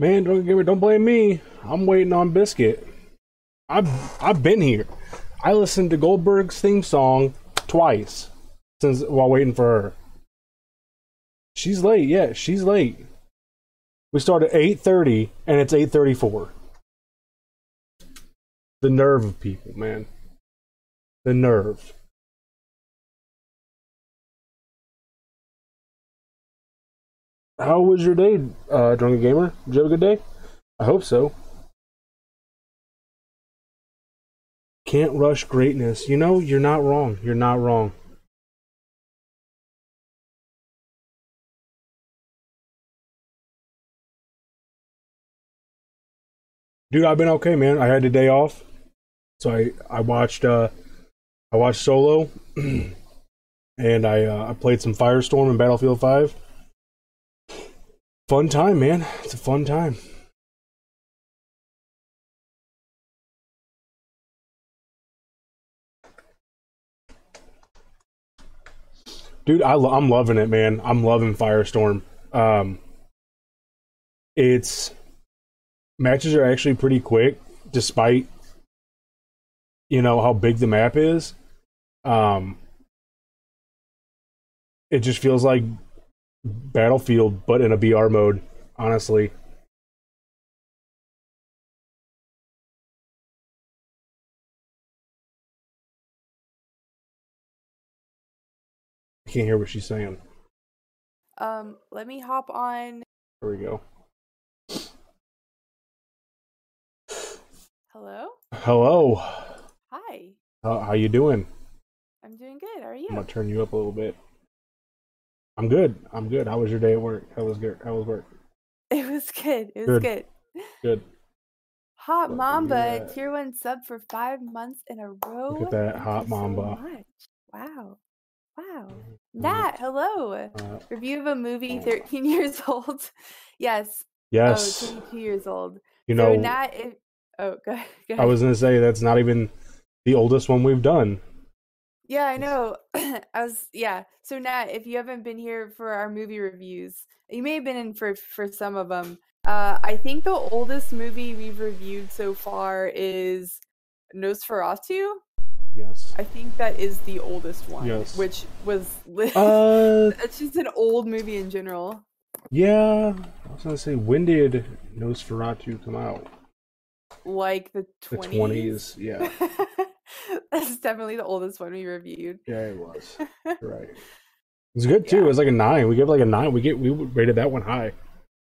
Man, don't give it. Don't blame me. I'm waiting on Biscuit. I've I've been here. I listened to Goldberg's theme song twice since while waiting for her. She's late. Yeah, she's late. We start at eight thirty, and it's eight thirty-four. The nerve of people, man. The nerve. How was your day, uh, Drunken Gamer? Did you have a good day? I hope so. Can't rush greatness. You know, you're not wrong. You're not wrong. Dude, I've been okay, man. I had a day off. So I I watched uh I watched Solo and I uh, I played some Firestorm in Battlefield 5. Fun time, man. It's a fun time. Dude, I I'm loving it, man. I'm loving Firestorm. Um, it's matches are actually pretty quick, despite you know how big the map is. Um, it just feels like Battlefield, but in a BR mode. Honestly, I can't hear what she's saying. Um, let me hop on. There we go. Hello. Hello. Hi. How, how you doing? I'm doing good. How are you? I'm gonna turn you up a little bit. I'm good. I'm good. How was your day at work? How was good? How was work? It was good. It was Good. good. Good. Hot Mamba, tier one sub for five months in a row. Look at that, Thank Hot so Mamba. much. Wow. Wow. Mhm. Nat, hello. Uh, Review of a movie Oh. 13 years old. yes. yes. Oh, 22 years old. you so know, Nat, if, oh, go, go ahead. I was gonna say that's not even the oldest one we've done. Yeah, I know. I was yeah. So Nat, if you haven't been here for our movie reviews, you may have been in for for some of them. Uh, I think the oldest movie we've reviewed so far is Nosferatu. Yes. I think that is the oldest one, Yes. which was Uh, it's just an old movie in general. yeah. I was gonna say, when did Nosferatu come out? Like the The twenties. Yeah. That's definitely the oldest one we reviewed. Yeah, it was. Right. It was good too. Yeah. It was like a nine. We gave like a nine. We get we rated that one high.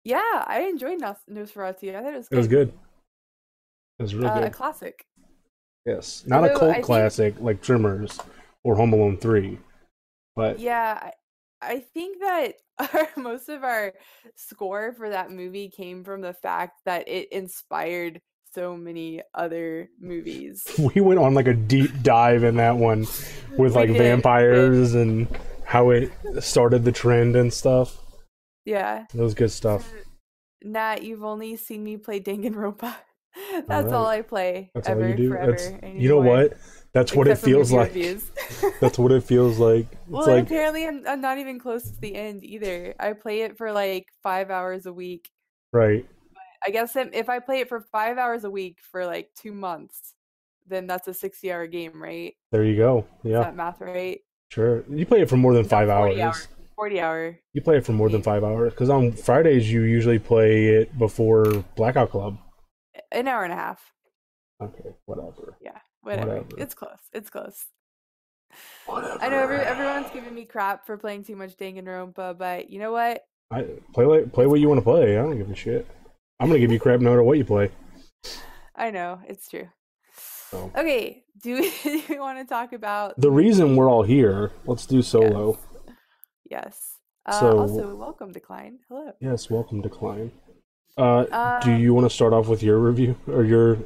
Yeah, I enjoyed Nos- Nosferatu. I thought it was Good. It was good. It was really Uh, a good. classic. Yes, not a Although I cult think- classic like Tremors or Home Alone Three, but Yeah, I, I think that our, most of our score for that movie came from the fact that it inspired so many other movies. we went on like a deep dive in that one with like did, we did. vampires and how it started the trend and stuff. Yeah. It was good stuff. Nat, you've only seen me play Danganronpa. That's all I play That's ever, all you do. forever. You know what? That's what it feels like. That's what it feels like. It's well, like apparently I'm, I'm not even close to the end either. I play it for like five hours a week. right. I guess if I play it for five hours a week for like two months, then that's a sixty-hour game, right? There you go. Is Yeah, that math right? sure. You play it for more than five 40 hours. hour- Forty-hour. You play it for more than five hours because on Fridays you usually play it before Blackout Club. An hour and a half. Okay, whatever. Yeah, whatever. Whatever. It's close. It's close. Whatever. I know every, everyone's giving me crap for playing too much Danganronpa, but you know what? I play like play what you want to play. I don't give a shit. I'm gonna give you crap no matter what you play. I know it's true. So. Okay, do we, do we want to talk about The reason we're all here, let's do solo. Yes. Uh, So- also, welcome, Decline. Hello. Yes, welcome, Decline. Uh, do Uh, you want to start off with your review or your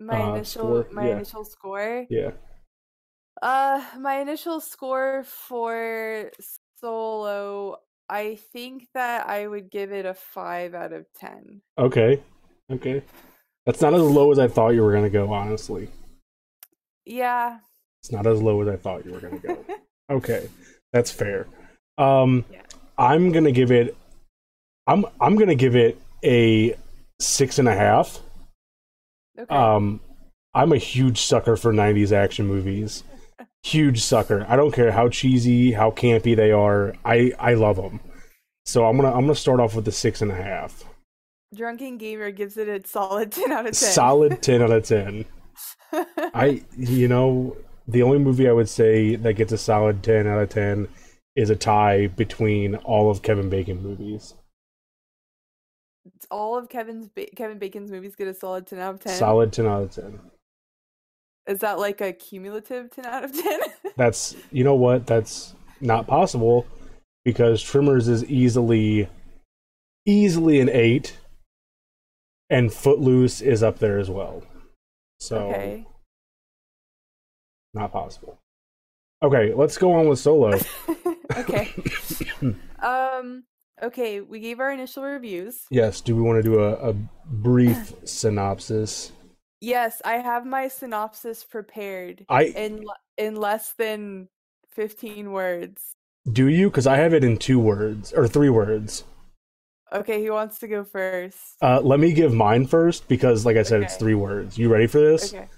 My uh, initial score? my Yeah. initial score. yeah? Uh, my initial score for solo, I think that I would give it a five out of ten. Okay, okay. That's not as low as I thought you were gonna go. Honestly, Yeah. it's not as low as I thought you were gonna go. Okay, that's fair. Um, Yeah. I'm gonna give it. I'm I'm gonna give it a six and a half. Okay. Um, I'm a huge sucker for '90s action movies. Huge sucker. I don't care how cheesy, how campy they are. I I love them. So I'm gonna I'm gonna start off with the six and a half. Drunken Gamer gives it a solid 10 out of 10. Solid ten out of ten. I you know the only movie I would say that gets a solid ten out of ten is a tie between all of Kevin Bacon movies. It's All of Kevin's ba- Kevin Bacon's movies get a solid 10 out of 10. Solid ten out of ten. Is that like a cumulative 10 out of 10? That's you know what that's not possible because Tremors is easily easily an eight, and Footloose is up there as well. So okay. not possible. Okay, let's go on with Solo. okay. um okay, we gave our initial reviews. yes, do we want to do a, a brief synopsis? Yes, I have my synopsis prepared I in in less than 15 words. do you because I have it in two words or three words. Okay, he wants to go first? Uh, let me give mine first because, like I said, it's three words. You ready for this? Okay.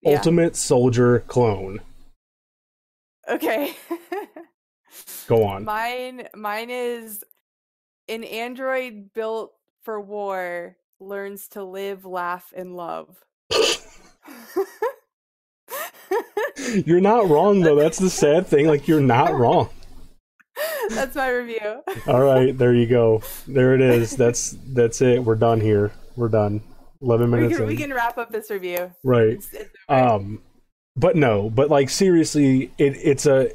Yeah. Ultimate Soldier Clone. Okay. Go on. mine mine is an android built for war learns to live, laugh and love. You're not wrong though. That's the sad thing. Like you're not wrong. That's my review. All right, there you go. There it is. That's that's it. We're done here. We're done. Eleven We minutes can, we can wrap up this review. Right. It's, it's. Um, but no. But like seriously, it it's a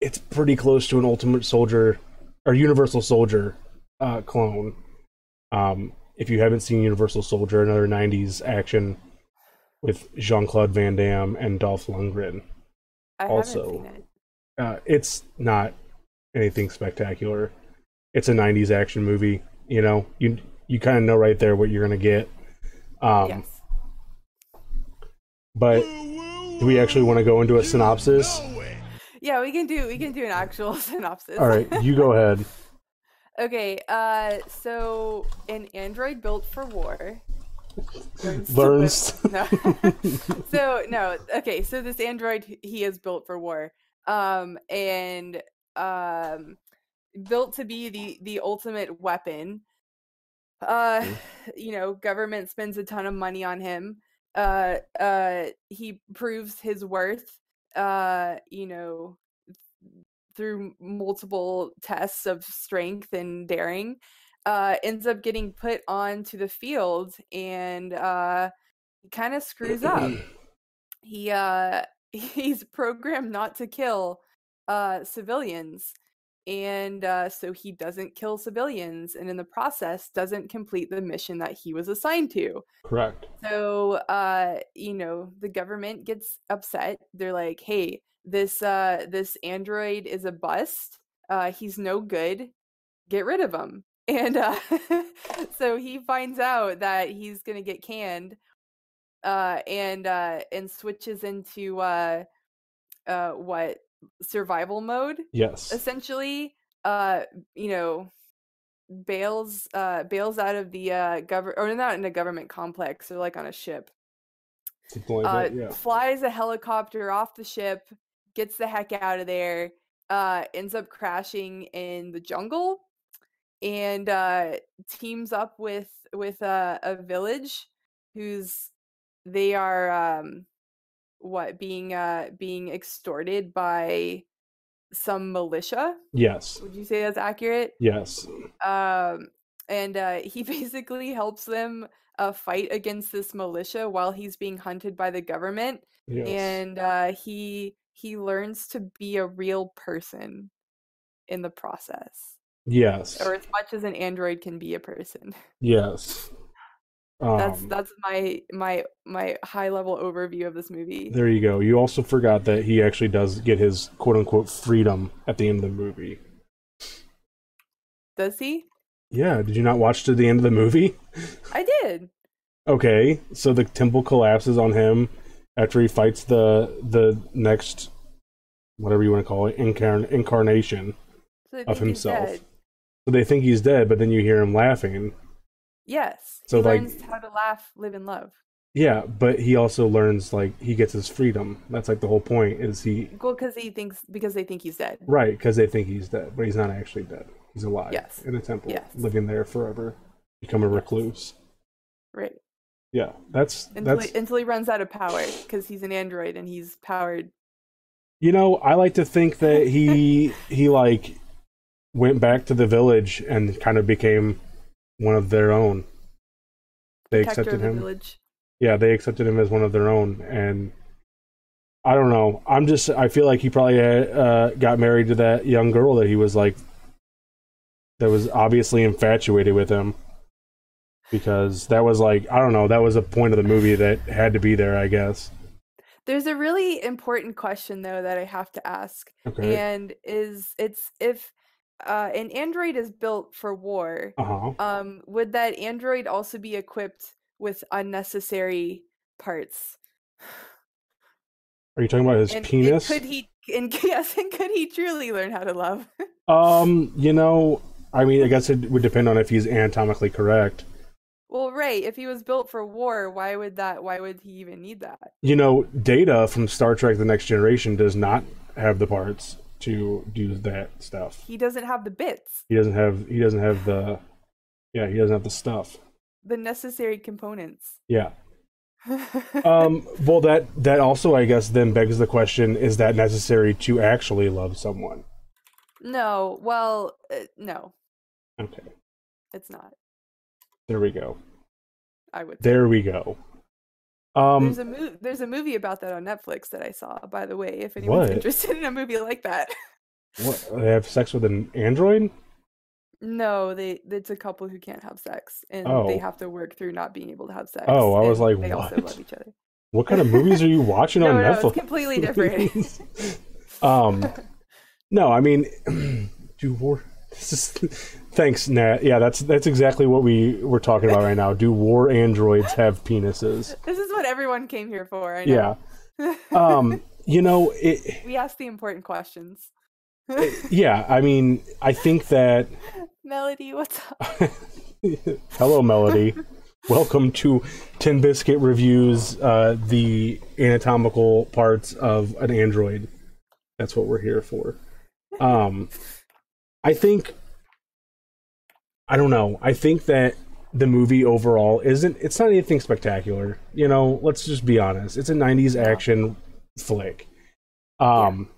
it's pretty close to an Ultimate Soldier or Universal Soldier uh, clone. Um, if you haven't seen Universal Soldier, another '90s action with Jean Claude Van Damme and Dolph Lundgren. I also- it. uh, it's not anything spectacular. It's a '90s action movie. You know, you you kind of know right there what you're gonna get. Um, yes. But do we actually want to go into a synopsis? Yeah, we can do we can do an actual synopsis. All right, you go ahead. Okay, uh so an android built for war learns to Learns. live- No. so no, okay, so this android he is built for war. Um and um built to be the the ultimate weapon. Uh you know, government spends a ton of money on him. Uh uh he proves his worth uh you know through multiple tests of strength and daring uh ends up getting put onto the field and uh he kind of screws up he uh he's programmed not to kill uh civilians and uh so he doesn't kill civilians and in the process doesn't complete the mission that he was assigned to Correct. so, uh, you know, the government gets upset. They're like, "Hey, this uh this android is a bust. Uh he's no good. Get rid of him." And uh so he finds out that he's going to get canned uh and uh and switches into uh uh what survival mode Yes. essentially uh you know bails uh bails out of the uh government or not in a government complex or like on a ship uh yeah. flies a helicopter off the ship gets the heck out of there uh ends up crashing in the jungle and uh teams up with with uh, a village who's they are um what being uh being extorted by some militia Yes. would you say that's accurate Yes. um and uh he basically helps them uh fight against this militia while he's being hunted by the government Yes. and uh he he learns to be a real person in the process yes. or as much as an android can be a person Yes. Um, that's that's my my my high level overview of this movie there you go. You also forgot that he actually does get his quote unquote freedom at the end of the movie. does he Yeah, did you not watch to the end of the movie? i did Okay, so the temple collapses on him after he fights the the next whatever you want to call it incarn- incarnation. so Of himself. So they think he's dead, but then you hear him laughing, Yes. So, he like- learns how to laugh, live, and love. Yeah, but he also learns like he gets his freedom. That's like the whole point. Is he Well, because he thinks because they think he's dead. right? Because they think he's dead, but he's not actually dead. He's alive Yes. in a temple, Yes. living there forever, become a recluse. Right. Yeah, that's Until that's he, until he runs out of power because he's an android and he's powered. you know I like to think that he he like went back to the village and kind of became one of their own. They protector accepted him. village. yeah, they accepted him as one of their own, and I don't know. I'm just I feel like he probably uh, got married to that young girl that he was like that was obviously infatuated with him because that was like I don't know that was a point of the movie that had to be there I guess. There's a really important question though that I have to ask, Okay. and is it's if uh, an android is built for war, Uh huh. um, would that android also be equipped with unnecessary parts? Are you talking about his And, and penis? could he? And yes, and could he truly learn how to love? Um, you know, I mean, I guess it would depend on if he's anatomically correct. well, right. If he was built for war, why would that? Why would he even need that? You know, Data from Star Trek: The Next Generation does not have the parts to do that stuff. He doesn't have the bits, He doesn't have. He doesn't have the. Yeah, he doesn't have the stuff. the necessary components. Yeah. Um. Well, that that also, I guess, then begs the question: Is that necessary to actually love someone? no, well, uh, no, Okay. it's not. There we go. I would. There we go. Um. there's a movie. There's a movie about that on Netflix that I saw. By the way, if anyone's What? interested in a movie like that. What? They have sex with an android? no, they. It's a couple who can't have sex, and Oh. they have to work through not being able to have sex. Oh, I was like, they also what? love each other. What kind of movies are you watching No, on no, Netflix? it's completely different. um, no, I mean, do war. This is, thanks, Nat. Yeah, that's that's exactly what we were talking about right now. Do war androids have penises? this is what everyone came here for. I know. Yeah. Um, you know, it, we ask the important questions. yeah. I mean, I think that. Melody, what's up? Hello, Melody. Welcome to Tin Biscuit reviews uh, the anatomical parts of an android. That's what we're here for. Um, I think I don't know. I think that the movie overall isn't. It's not anything spectacular. You know, let's just be honest. It's a '90s action flick. Um,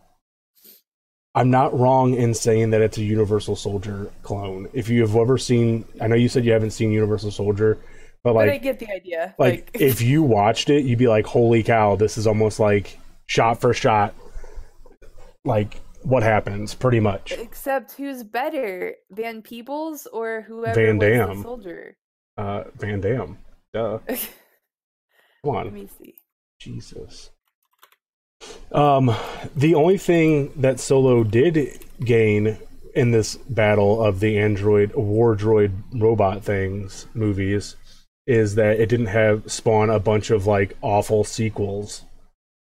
I'm not wrong in saying that it's a Universal Soldier clone. If you have ever seen, I know you said you haven't seen Universal Soldier, but but I get the idea. like if you watched it, you'd be like, "Holy cow! This is almost like shot for shot." Like what happens, pretty much. except who's better, Van Peebles or whoever Van Damme. soldier? Uh, Van Damme. Duh. Come on. Let me see. Jesus. Um, the only thing that Solo did gain in this battle of the android war droid robot things movies is that it didn't have spawn a bunch of like awful sequels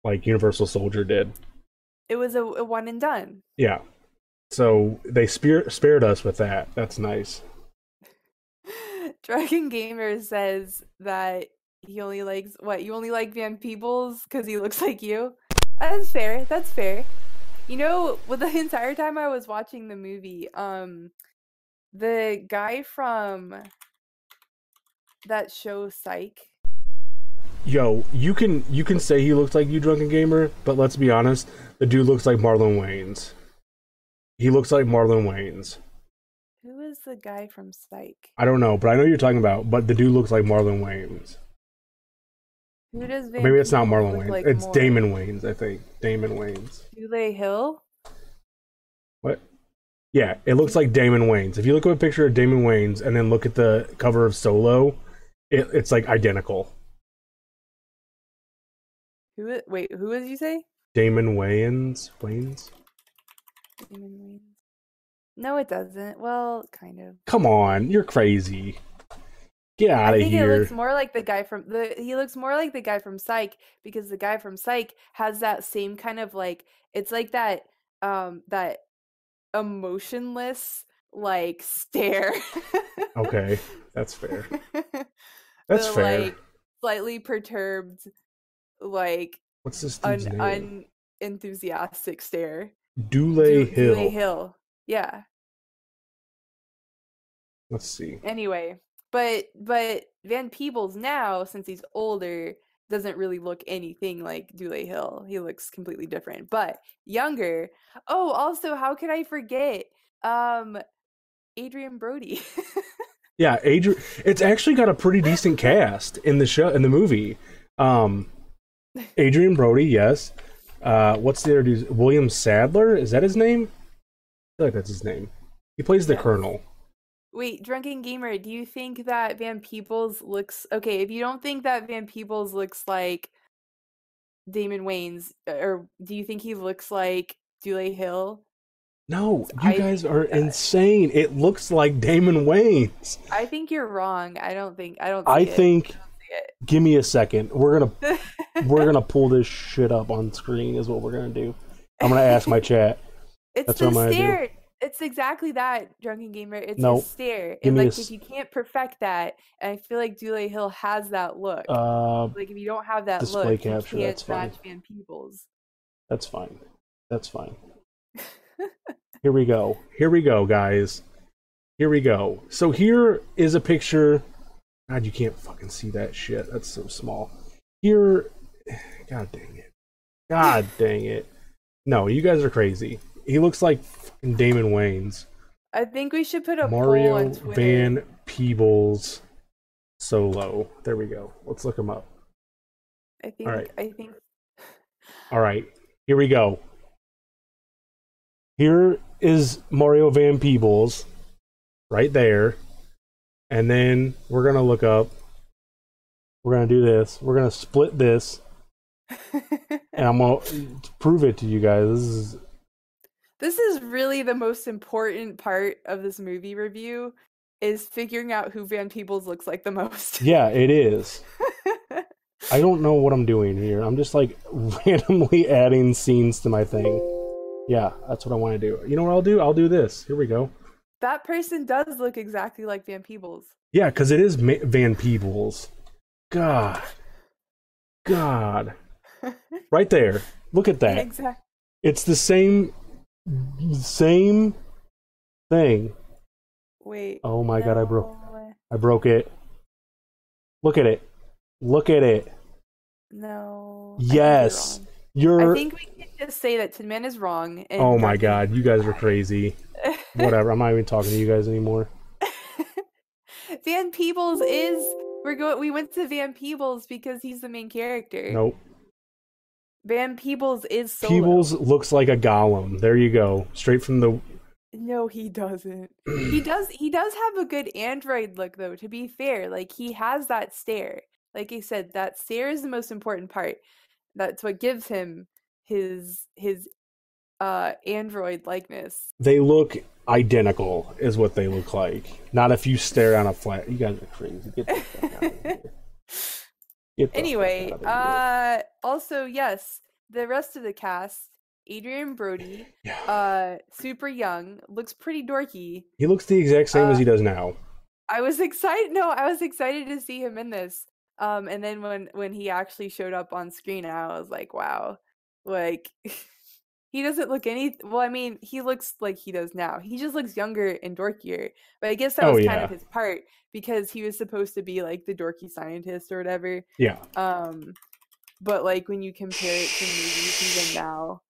like Universal Soldier did. It was a, a one and done. Yeah. So they spear- spared us with that. That's nice. Drunken Gamer says that he only likes what you only like Van Peebles because he looks like you. That's fair. That's fair. You know, with the entire time I was watching the movie, um, the guy from that show Psych. Yo, you can you can say he looks like you drunken gamer, but let's be honest, the dude looks like Marlon Wayans. He looks like Marlon Wayans. Who is the guy from Psych? I don't know, but I know you're talking about. But the dude looks like Marlon Wayans. Who does Van Maybe it's not Marlon Wayans. like it's more? Damon Wayans, I think. Damon Wayans. Dule Hill? What? Yeah, it looks like Damon Wayans. If you look at a picture of Damon Wayans and then look at the cover of Solo, it, it's like identical. Who? Wait, who did you say? Damon Wayans. Wayans. Damon Wayans. No, it doesn't. Well, kind of. Come on, you're crazy. Get out I of think it looks more like the guy from the. He looks more like the guy from Psych because the guy from Psych has that same kind of like. It's like that. Um, that emotionless like stare. Okay. That's fair. That's the, fair. Like slightly perturbed, like What's this dude's un, name? unenthusiastic stare. Dule Du- Hill. Dule Hill. Yeah. Let's see. Anyway, but but Van Peebles now, since he's older, doesn't really look anything like Dule Hill. He looks completely different. But younger. Oh, also, how could I forget? Um, Adrien Brody. Yeah, Adrien. It's actually got a pretty decent cast in the show in the movie. Um, Adrien Brody, yes. Uh, what's the other dude? William Sadler is that his name? I feel like that's his name. He plays the Yes. Colonel. Wait, Drunken Gamer, do you think that Van Peebles looks okay? If you don't think that Van Peebles looks like Damon Wayans, or do you think he looks like Dule Hill? No, you I guys are that- insane. It looks like Damon Wayans. I think you're wrong. I don't think I don't. I see it. think. see Give me a second. We're gonna it. we're gonna pull this shit up on screen. Is what we're gonna do. I'm gonna ask my chat. It's That's the what I'm gonna do. stare. It's exactly that, drunken gamer. It's Nope. stare. Give And me a like if you can't perfect that, and I feel like Dule Hill has that look. Uh, like if you don't have that display look, capture, you that's can't fine. match Van Peebles. that's fine. That's fine. Here we go. Here we go, guys. Here we go. So here is a picture. God, you can't fucking see that shit. That's so small. Here, God dang it. God dang it. No, you guys are crazy. He looks like fucking Damon Wayans. I think we should put a Mario. Van Peebles solo. There we go. Let's look him up. I think. right. I think. All right, here we go. Here is Mario Van Peebles, right there, and then we're gonna look up. We're gonna do this. We're gonna split this, and I'm gonna prove it to you guys. This is this is really the most important part of this movie review is figuring out who Van Peebles looks like the most. yeah, it is. I don't know what I'm doing here. I'm just like randomly adding scenes to my thing. Yeah, that's what I want to do. You know what I'll do? I'll do this. Here we go. that person does look exactly like Van Peebles. Yeah, because it is Ma- Van Peebles. God. God. Right there. Look at that. Exactly. It's the same same thing. Wait. Oh my god, I broke I broke it. Look at it. Look at it. No. You're Yes. wrong. You're I think we can just say that Tin Man is wrong. And Oh my god, you guys are crazy. Whatever. I'm not even talking to you guys anymore. Van Peebles is we're going we went to Van Peebles because he's the main character. Nope. Van Peebles is solo. Peebles looks like a golem. There you go. Straight from the No, he doesn't. he does he does have a good android look though, to be fair. Like he has that stare. Like I said, that stare is the most important part. That's what gives him his his uh android likeness. They look identical, is what they look like. Not if you stare on a flat. You guys are crazy. Get the fuck out of here. Anyway, fuck outta here. uh also yes, the rest of the cast, Adrien Brody, Yeah. uh super young, looks pretty dorky. he looks the exact same as uh, he does now. I was excited. No, I was excited to see him in this. Um, and then when when he actually showed up on screen, I was like, wow, like he doesn't look any. Well, I mean, he looks like he does now. He just looks younger and dorkier. But I guess that Oh, was kind of his part because he was supposed to be like the dorky scientist or whatever. Yeah. Um, but like when you compare it to movies even now,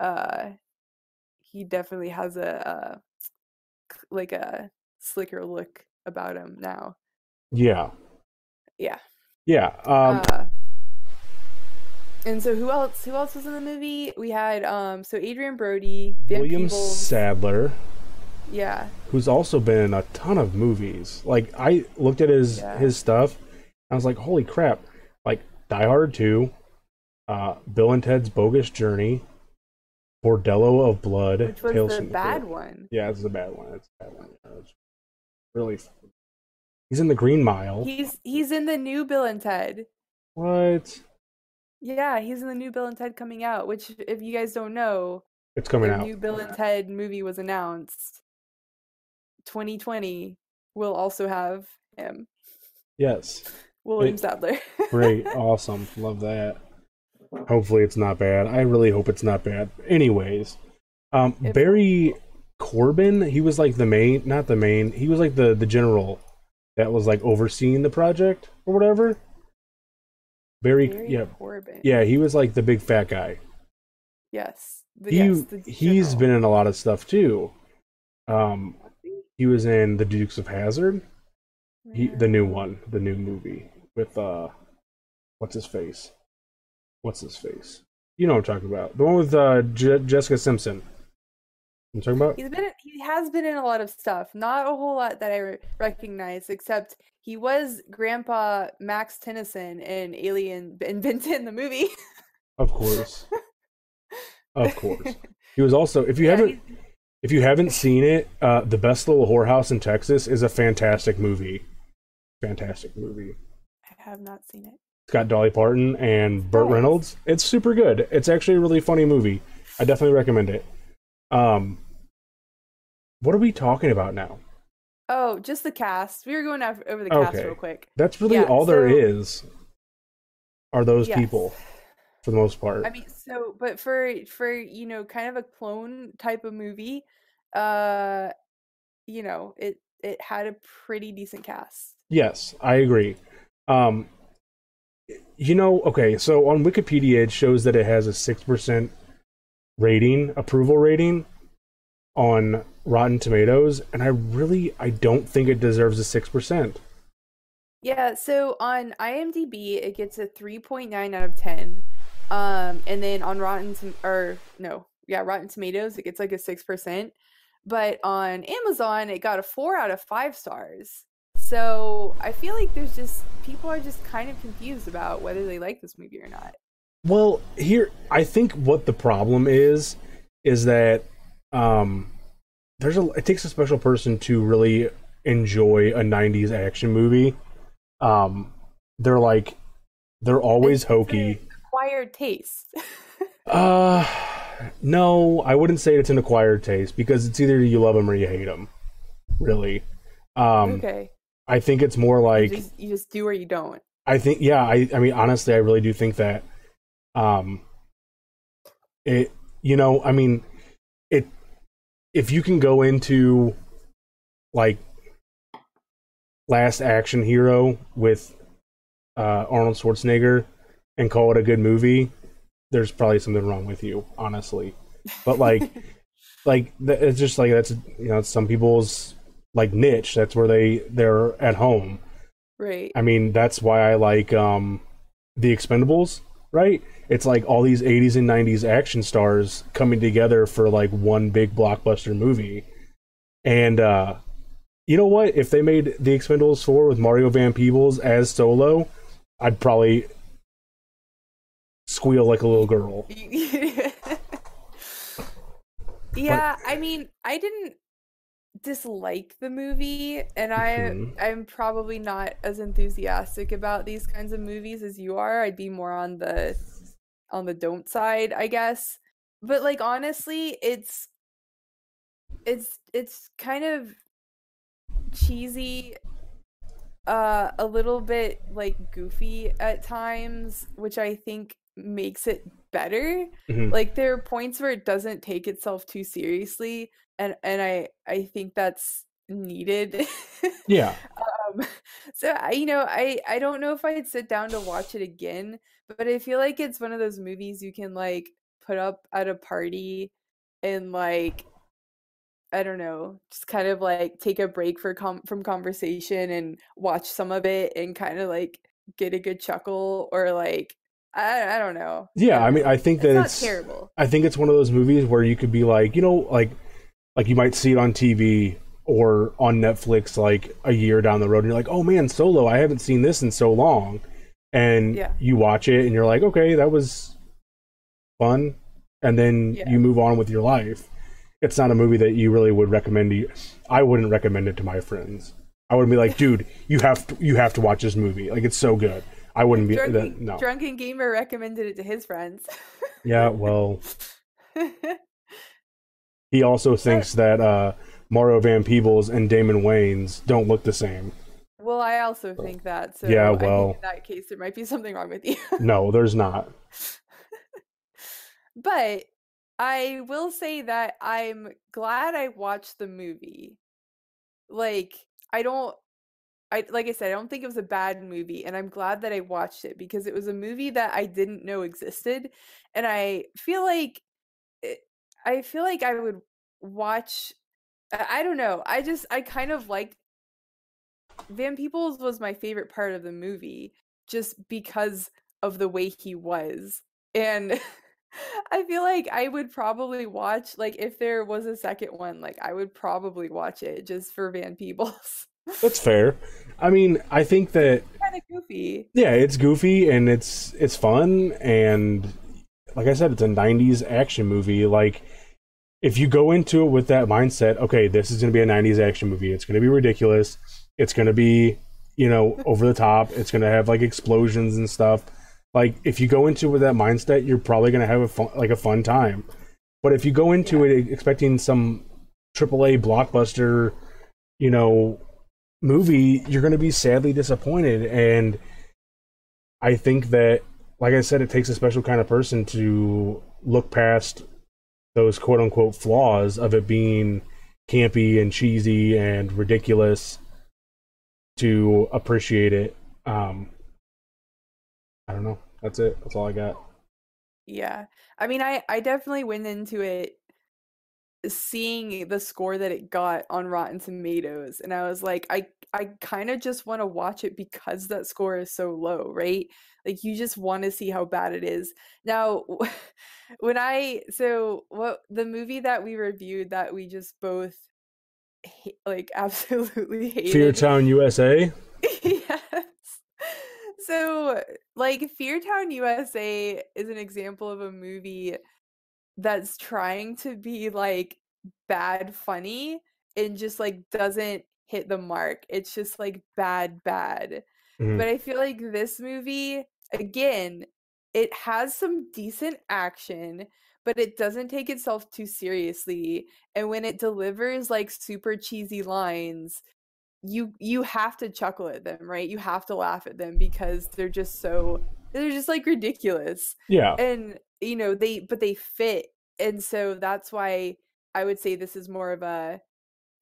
uh, he definitely has a, uh like a slicker look about him now. Yeah. Yeah. Yeah. Um, uh, and so who else? Who else was in the movie? We had um so Adrien Brody, Van William Peebles. Sadler, yeah, who's also been in a ton of movies. Like I looked at his Yeah. his stuff, I was like, holy crap! Like Die Hard Two, uh, Bill and Ted's Bogus Journey, Bordello of Blood, which was Tales the the bad one. Yeah, it's a bad one. It's a bad one. Yeah, it's really. He's in the Green Mile. He's he's in the new Bill and Ted. What? Yeah, he's in the new Bill and Ted coming out. Which, if you guys don't know, It's coming the out. new Bill and Ted movie was announced. 2020 will also have him, Yes. William It- Sadler. Great. awesome. Love that. Hopefully it's not bad. I really hope it's not bad. Anyways, um If- Barry Corbin, he was like the main not the main, he was like the the general that was like overseeing the project or whatever. Barry, Barry yeah. Corbin. Yeah, he was like the big fat guy. Yes. He yes, he's been in a lot of stuff too. Um he was in The Dukes of Hazzard. He, the new one, the new movie with uh, what's his face? What's his face? You know what I'm talking about. The one with uh, Je- Jessica Simpson. I'm talking about? He's been he has been in a lot of stuff. Not a whole lot that I re- recognize, except he was Grandpa Max Tennyson in Alien and Vincent the movie. Of course, of course. He was also. If you Yeah, haven't, he's- if you haven't seen it, uh, the best little whorehouse in Texas is a fantastic movie. Fantastic movie. I have not seen it. It's got Dolly Parton and Burt Nice. Reynolds. It's super good. It's actually a really funny movie. I definitely recommend it. Um, what are we talking about now? Oh, just the cast. We were going over the cast Okay. real quick. That's really Yeah, all there so- is. Are those Yes. people for the most part? I mean, so but for for you know, kind of a clone type of movie, uh, you know, it it had a pretty decent cast. yes, I agree. Um, you know, okay, so on Wikipedia it shows that it has a six percent rating, approval rating on Rotten Tomatoes, and I really I don't think it deserves a six percent. Yeah, so on IMDb it gets a 3.9 out of 10. Um and then on Rotten Tom- or no, yeah, Rotten Tomatoes it gets like a 6%. But on Amazon it got a 4 out of 5 stars. So, I feel like there's just people are just kind of confused about whether they like this movie or not. Well, here I think what the problem is is that um there's a it takes a special person to really enjoy a 90s action movie. Um they're like they're always hokey. Acquired taste. Uh no, I wouldn't say it's an acquired taste because it's either you love them or you hate them. Really. Um okay. I think it's more You like just, you just do or you don't. I think yeah, I I mean honestly I really do think that um it you know, I mean it if you can go into like last action hero with uh Arnold Schwarzenegger and call it a good movie, there's probably something wrong with you, honestly. But like like it's just like that's you know, some people's like niche. That's where they they're at home. right. I mean, that's why I like um the Expendables, right? It's like all these 80s and 90s action stars coming together for like one big blockbuster movie. And uh you know what? If they made the Expendables 4 with Mario Van Peebles as Solo, I'd probably squeal like a little girl. yeah, I mean, I didn't dislike the movie and I Mhm. I'm probably not as enthusiastic about these kinds of movies as you are. I'd be more on the on the don't side, I guess. But like honestly, it's it's it's kind of cheesy uh a little bit like goofy at times, which I think makes it better Mhm. like there are points where it doesn't take itself too seriously and and i i think that's needed Yeah. um so I, you know i i don't know if i'd sit down to watch it again but i feel like it's one of those movies you can like put up at a party and like i don't know just kind of like take a break for com- from conversation and watch some of it and kind of like get a good chuckle or like i i don't know Yeah, I mean. I think it's that not it's terrible I think it's one of those movies where you could be like, you know, like like you might see it on TV or on Netflix like a year down the road and you're like, "Oh man, Solo, I haven't seen this in so long." And Yeah. you watch it and you're like, "Okay, that was fun." And then Yeah. you move on with your life. It's not a movie that you really would recommend to you. I wouldn't recommend it to my friends. I would be like, "Dude, you have to you have to watch this movie. Like it's so good." I wouldn't be drunken, that, no. drunken gamer recommended it to his friends Yeah, well, He also thinks that uh, Mario Van Peebles and Damon Wayans don't look the same. Well, I also think that. So Yeah, I think well- in that case, there might be something wrong with you. No, there's not. but I will say that I'm glad I watched the movie. Like, I don't I like I said, I don't think it was a bad movie, and I'm glad that I watched it because it was a movie that I didn't know existed, and I feel like it, I feel like I would watch. I don't know. I just I kind of liked Van Peebles was my favorite part of the movie just because of the way he was, and I feel like I would probably watch like if there was a second one, like I would probably watch it just for Van Peebles. That's fair. I mean, I think that kind of goofy. yeah, it's goofy and it's it's fun and like I said, it's a '90s action movie. Like, if you go into it with that mindset, okay, this is going to be a '90s action movie. It's going to be ridiculous. It's going to be, you know, over the top. It's going to have like explosions and stuff. Like, if you go into it with that mindset, you're probably going to have a fun, like a fun time. But if you go into it expecting some AAA blockbuster, you know, movie, you're going to be sadly disappointed. And I think that, like I said, it takes a special kind of person to look past those quote unquote flaws of it being campy and cheesy and ridiculous to appreciate it. Um, I don't know. That's it. That's all I got. Yeah. I mean, I I definitely went into it seeing the score that it got on Rotten Tomatoes and I was like I I kind of just want to watch it because that score is so low, right? Like you just want to see how bad it is. Now when I so what the movie that we reviewed that we just both like absolutely hated Fear Town, USA. yes. So, like, Fear Town USA is an example of a movie that's trying to be like bad funny and just like doesn't hit the mark. It's just like bad, bad. Mhm. But I feel like this movie, again, it has some decent action, but it doesn't take itself too seriously. And when it delivers like super cheesy lines, you you have to chuckle at them, right? You have to laugh at them because they're just so they're just like ridiculous. Yeah. And you know, they but they fit. And so that's why I would say this is more of a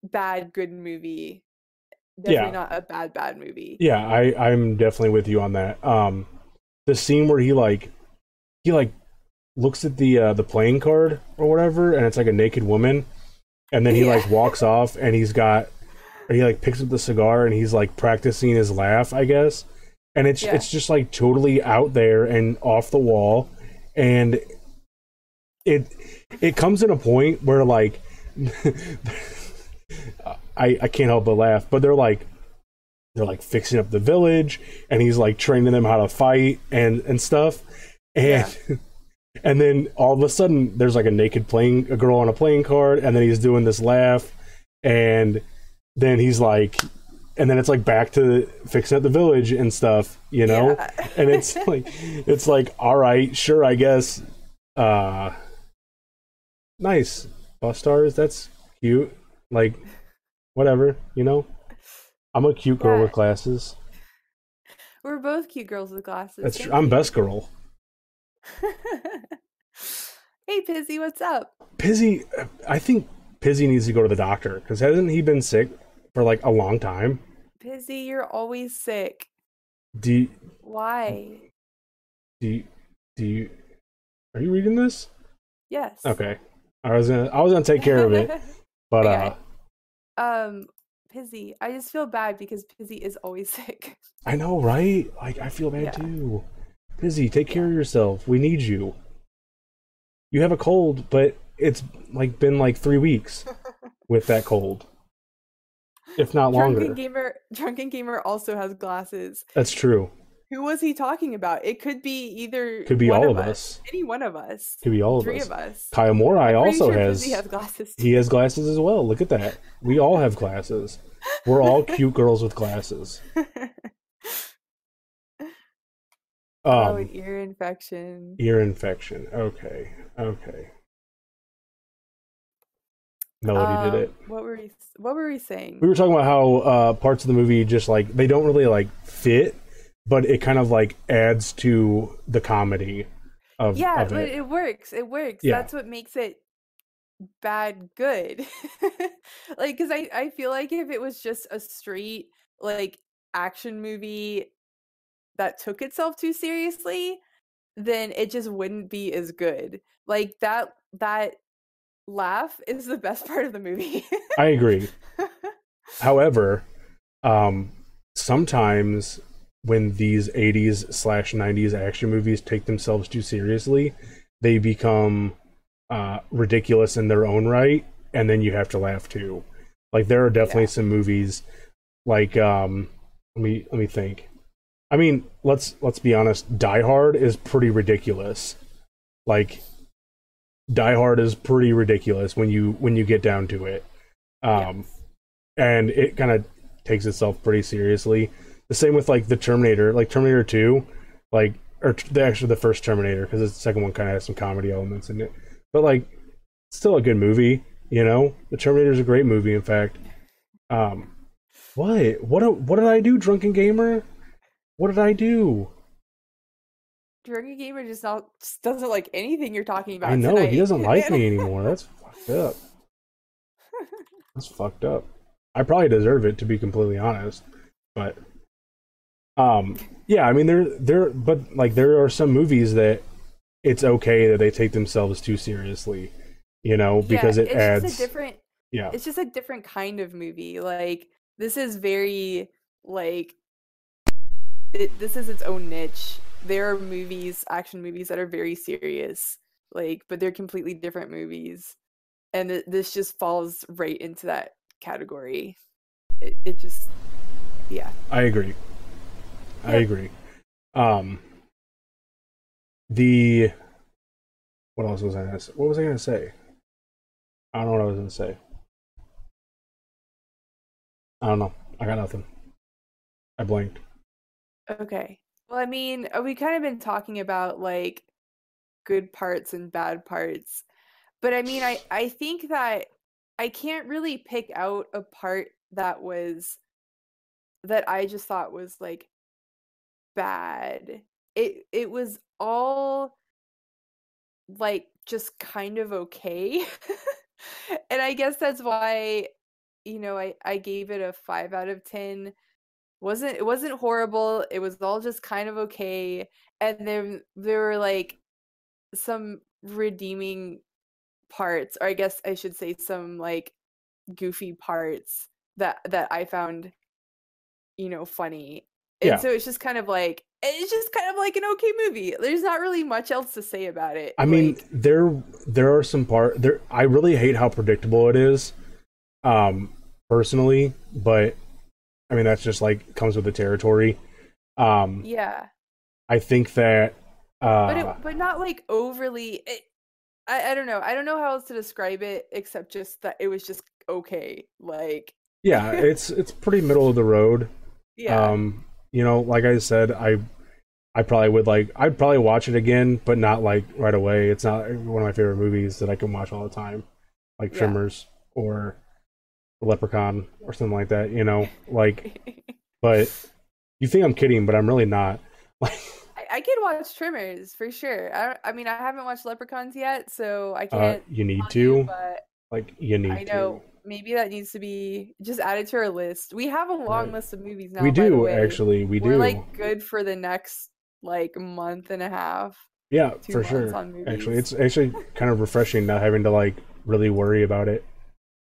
bad good movie. Definitely Yeah. not a bad bad movie. Yeah, I I'm definitely with you on that. Um, the scene where he like he like looks at the uh, the playing card or whatever, and it's like a naked woman, and then he Yeah. like walks off, and he's got he like picks up the cigar, and he's like practicing his laugh, I guess, and it's Yeah. it's just like totally out there and off the wall, and it it comes in a point where like I I can't help but laugh, but they're like they're like fixing up the village and he's like training them how to fight and and stuff. And and then all of a sudden there's like a naked playing a girl on a playing card and then he's doing this laugh and then he's like and then it's like back to fixing up the village and stuff you know Yeah. and it's like it's like all right sure i guess uh nice bus stars that's cute like whatever you know i'm a cute girl Yeah. with glasses We're both cute girls with glasses. that's true i'm best girl hey Pizzy, what's up? pizzy i think pizzy needs to go to the doctor because hasn't he been sick for like a long time Pizzy, you're always sick. do you, Why? do you, do you are you reading this Yes. okay i was gonna i was gonna take care of it but Okay. uh um, Pizzy, I just feel bad because Pizzy is always sick. i know right like i feel bad Yeah. too pizzy take care of yourself we need you you have a cold but it's like been like three weeks with that cold if not longer Drunken Gamer Drunken Gamer also has glasses. that's true Who was he talking about? It could be either could be all of of us Any one of us. could be all of Three us of us. kyle morai also sure has Pizzy has glasses too. he has glasses as well look at that we all have glasses we're all cute girls with glasses oh, um ear infection. ear infection okay okay Melody did Um, it. What were we? What were we saying? We were talking about how uh, parts of the movie just like they don't really like fit, but it kind of like adds to the comedy of, yeah, of but it. it works. It works. Yeah. That's what makes it bad good. like, because I I feel like if it was just a straight like action movie that took itself too seriously, then it just wouldn't be as good. Like that that laugh is the best part of the movie. I agree. However, um, sometimes when these 80s slash 90s action movies take themselves too seriously, they become uh, ridiculous in their own right, and then you have to laugh too. Like there are definitely Yeah. some movies, like um, let me let me think. I mean, let's let's be honest. Die Hard is pretty ridiculous. Like, Die Hard is pretty ridiculous when you when you get down to it. Um, and it kind of takes itself pretty seriously. The same with like the Terminator, like Terminator Two, like or the actually the first Terminator because the second one kind of has some comedy elements in it, but like still a good movie. You know, the Terminator is a great movie. In fact, um, what what what did I do, drunken gamer? What did I do? Drunken Gamer just not just doesn't like anything you're talking about. I know tonight. he doesn't like me anymore. That's fucked up. That's fucked up. I probably deserve it to be completely honest, but um, yeah. I mean, there, there, but like there are some movies that it's okay that they take themselves too seriously, you know, because yeah, it it's adds. different yeah, it's just a different kind of movie. Like this is very like it, this is its own niche. There are movies, action movies that are very serious, like but they're completely different movies, and th- this just falls right into that category. It it just yeah I agree. I agree. Um, the what else was I gonna say? What was I gonna say? I don't know what I was gonna say. I don't know. I got nothing. I blinked. Okay. Well, I mean, uh, we kind of been talking about like good parts and bad parts. But I mean, I I think that I can't really pick out a part that was that I just thought was like bad. It it was all like just kind of okay. and I guess that's why you know, I I gave it a 5 out of 10 wasn't it wasn't horrible it was all just kind of okay and then there were like some redeeming parts or i guess i should say some like goofy parts that that i found you know funny and Yeah. so it's just kind of like it's just kind of like an okay movie there's not really much else to say about it I mean, there there are some part there. I really hate how predictable it is, um, personally. But I mean, that's just like comes with the territory. Um, yeah I think that. Uh, but it but not like overly it, I, I don't know i don't know how else to describe it except just that it was just okay like yeah, it's it's pretty middle of the road. yeah Um, you know, like I said, I I probably would like I'd probably watch it again, but not like right away. It's not one of my favorite movies that I can watch all the time, like Yeah. Tremors or Leprechaun or something like that. You know, like but you think I'm kidding, but I'm really not. Like, I, I could watch Tremors for sure. I, I mean, I haven't watched Leprechauns yet, so I uh, can't. you need to, but like, you need I know to. maybe that needs to be just added to our list. We have a long Right. list of movies now. we do actually. We We're do. like good for the next like month and a half. yeah, for sure. Actually, it's actually kind of refreshing not having to like really worry about it.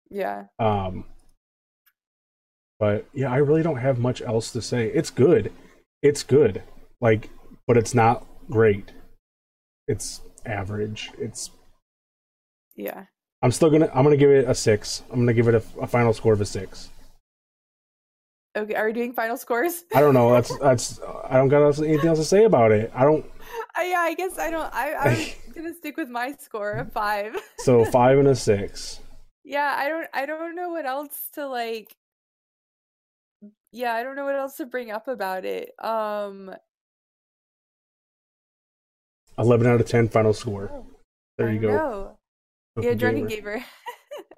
Yeah, Um, but yeah, I really don't have much else to say. It's good. It's good. Like, but it's not great. It's average. It's. yeah. I'm still gonna. I'm gonna give it a six. I'm gonna give it a, a final score of a six. Okay, are we doing final scores? I don't know. That's that's. I don't got anything else to say about it. I don't. I, yeah, I guess I don't. I, I'm gonna stick with my score of five. So five and a six. Yeah, I don't. I don't know what else to like. Yeah, I don't know what else to bring up about it. Um, Eleven out of ten final score. Oh, There you go. Yeah, Drunken Gamer. gamer.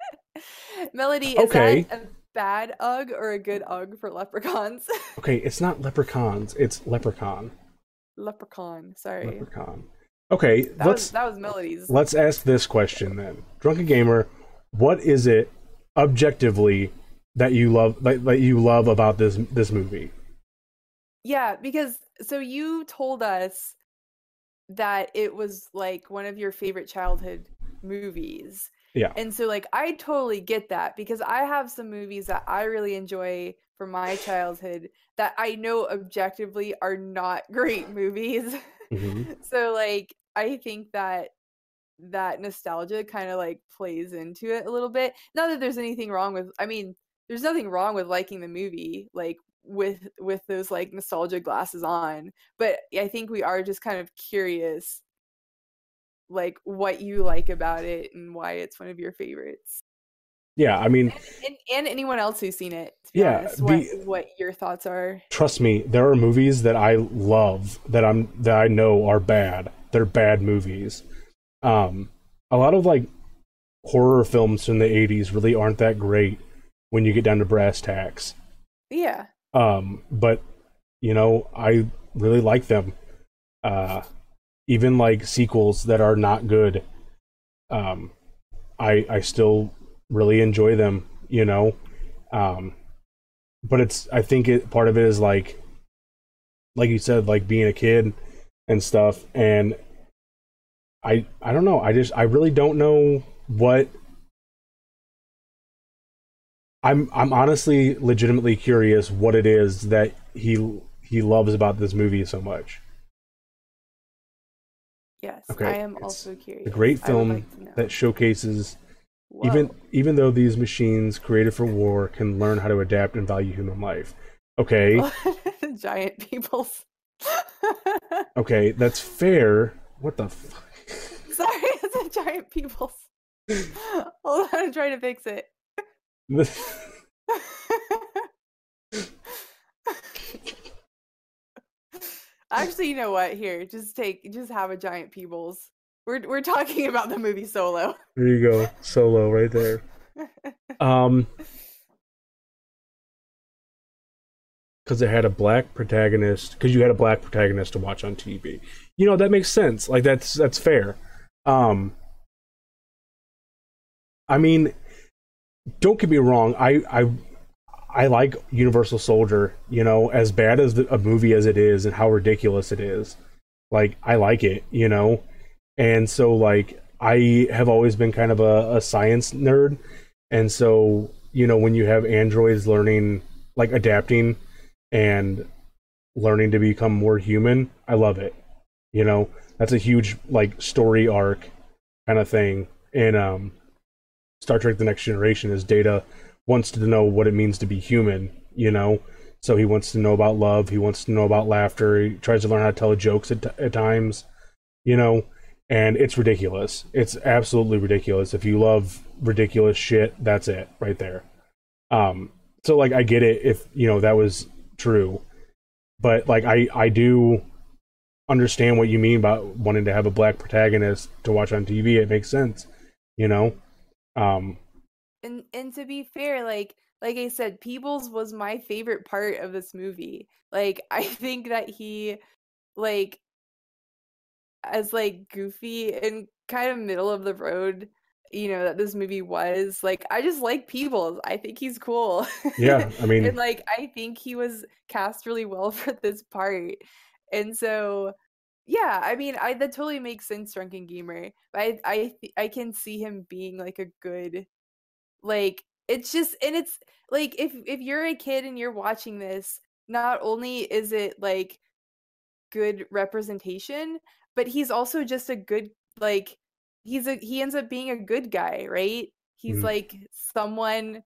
Melody, is Okay. that a bad UGG or a good UGG for leprechauns? Okay, it's not leprechauns, it's leprechaun. Leprechaun, sorry. Leprechaun. Okay, That let's was that was Melody's. let's ask this question then. Drunken gamer, what is it objectively that you love that, that you love about this this movie? Yeah, because so you told us that it was like one of your favorite childhood movies. Yeah. And so like I totally get that because I have some movies that I really enjoy from my childhood that I know objectively are not great movies. Mhm. so like I think that that nostalgia kind of like plays into it a little bit. Not that there's anything wrong with I mean, there's nothing wrong with liking the movie like with with those like nostalgia glasses on, but I think we are just kind of curious like what you like about it and why it's one of your favorites. Yeah, I mean, And, and anyone else who's seen it, to be Yeah, honest, what, be- what your thoughts are. trust me, there are movies that I love that I'm that I know are bad. They're bad movies. Um, a lot of like horror films from the '80s really aren't that great when you get down to brass tacks. Yeah. Um, but you know, I really like them. Uh, even like sequels that are not good. Um, I I still really enjoy them. You know, um, but it's I think it part of it is like, like you said, like being a kid and stuff, and I I don't know. I just I really don't know what. I'm I'm honestly legitimately curious what it is that he he loves about this movie so much. Yes. Okay, I am it's also curious. A great film like that showcases Whoa. even even though these machines created for war can learn how to adapt and value human life. Okay, giant Peebles. okay, that's fair. What the fuck? Sorry, it's a giant Peebles. Hold on, I'm trying to fix it. Actually, you know what? Here, just take, just have a giant Peebles. We're we're talking about the movie Solo. there you go, solo right there. Um, because it had a black protagonist. Because you had a black protagonist to watch on TV. You know that makes sense. Like that's that's fair. Um, I mean, don't get me wrong. I I I like Universal Soldier. You know, as bad as the, a movie as it is, and how ridiculous it is. Like I like it. You know, and so like I have always been kind of a, a science nerd, and so you know when you have androids learning like adapting and learning to become more human, I love it. You know, that's a huge like story arc kind of thing. And um Star Trek The Next Generation is Data wants to know what it means to be human, you know. So he wants to know about love, he wants to know about laughter, he tries to learn how to tell jokes at, at times, you know. And it's ridiculous. It's absolutely ridiculous. If you love ridiculous shit, that's it right there. Um so like I get it if, you know, that was true. But like I I do understand what you mean about wanting to have a black protagonist to watch on TV. It makes sense, you know. Um, and and to be fair, like like I said, Peebles was my favorite part of this movie. Like I think that he like as like goofy and kind of middle of the road, you know, that this movie was, like I just like Peebles. I think he's cool. yeah, I mean, and like I think he was cast really well for this part. And so yeah, I mean, I that totally makes sense, Drunken Gamer. But I I I can see him being like a good like it's just and it's like if if you're a kid and you're watching this, not only is it like good representation, but he's also just a good like he's a he ends up being a good guy, right? He's Mhm. like someone